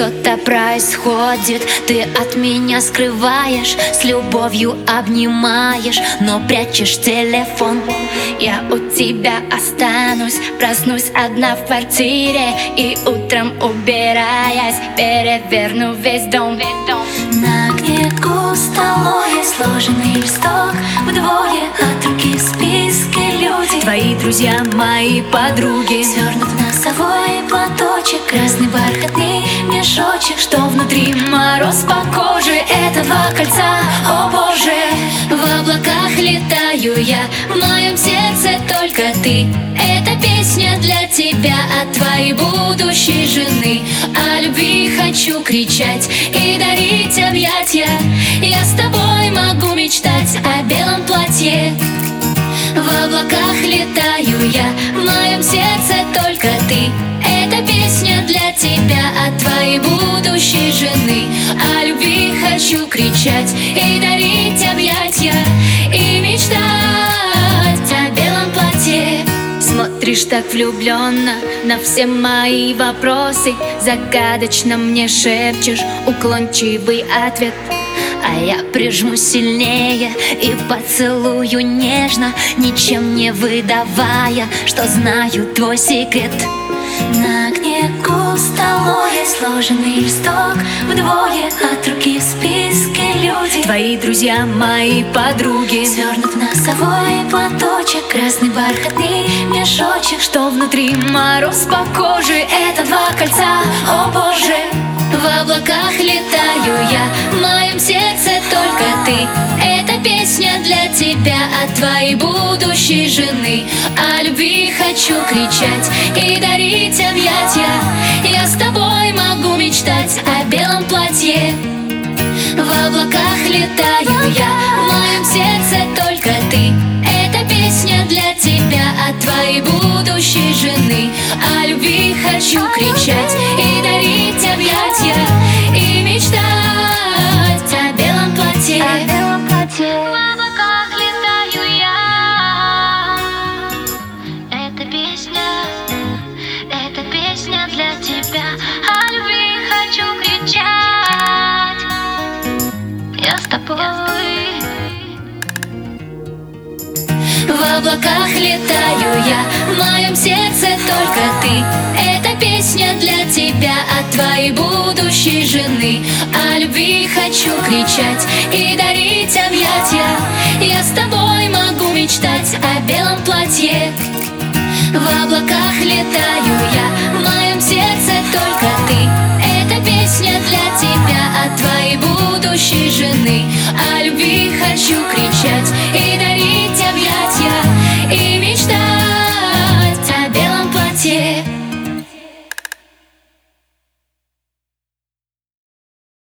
Что-то происходит, ты от меня скрываешь С любовью обнимаешь, но прячешь телефон. Я у тебя останусь, проснусь одна в квартире И утром убираясь, переверну весь дом. На гнетку столое сложенный листок Вдвое от руки спит Твои друзья, мои подруги. Свернут носовой платочек Красный бархатный мешочек Что внутри мороз по коже. Это два кольца, о боже. В облаках летаю я В моем сердце только ты. Эта песня для тебя От твоей будущей жены. О любви хочу кричать И дарить объятия Я с тобой облаках летаю я, в моем сердце только ты. Эта песня для тебя от твоей будущей жены. О любви хочу кричать и дарить объятия И мечтать о белом платье. Смотришь так влюбленно на все мои вопросы. Загадочно мне шепчешь уклончивый ответ а я прижму сильнее и поцелую нежно Ничем не выдавая, что знаю твой секрет. На книгу столовой сложенный листок Вдвое от руки в списке люди. Твои друзья, мои подруги. Свернут носовой платочек Красный бархатный мешочек. Что внутри мороз по коже Это облаках летаю я. В моем сердце только ты. Эта песня для тебя От твоей будущей жены. О любви хочу кричать И дарить объятия Я с тобой могу мечтать О белом платье. В облаках летаю я. В моем сердце только ты. Эта песня для тебя От твоей будущей жены. О любви хочу кричать И объятия И мечтать о белом платье. О белом платье. В облаках летаю я. Эта песня, эта песня для тебя. О любви хочу кричать. Я с тобой. В облаках летаю я, в моем сердце только ты. Эта песня для от твоей будущей жены. О любви хочу кричать и дарить объятия. Я с тобой могу мечтать о белом платье. В облаках летаю я, в моем сердце только ты. Эта песня для тебя от твоей будущей жены. О любви хочу кричать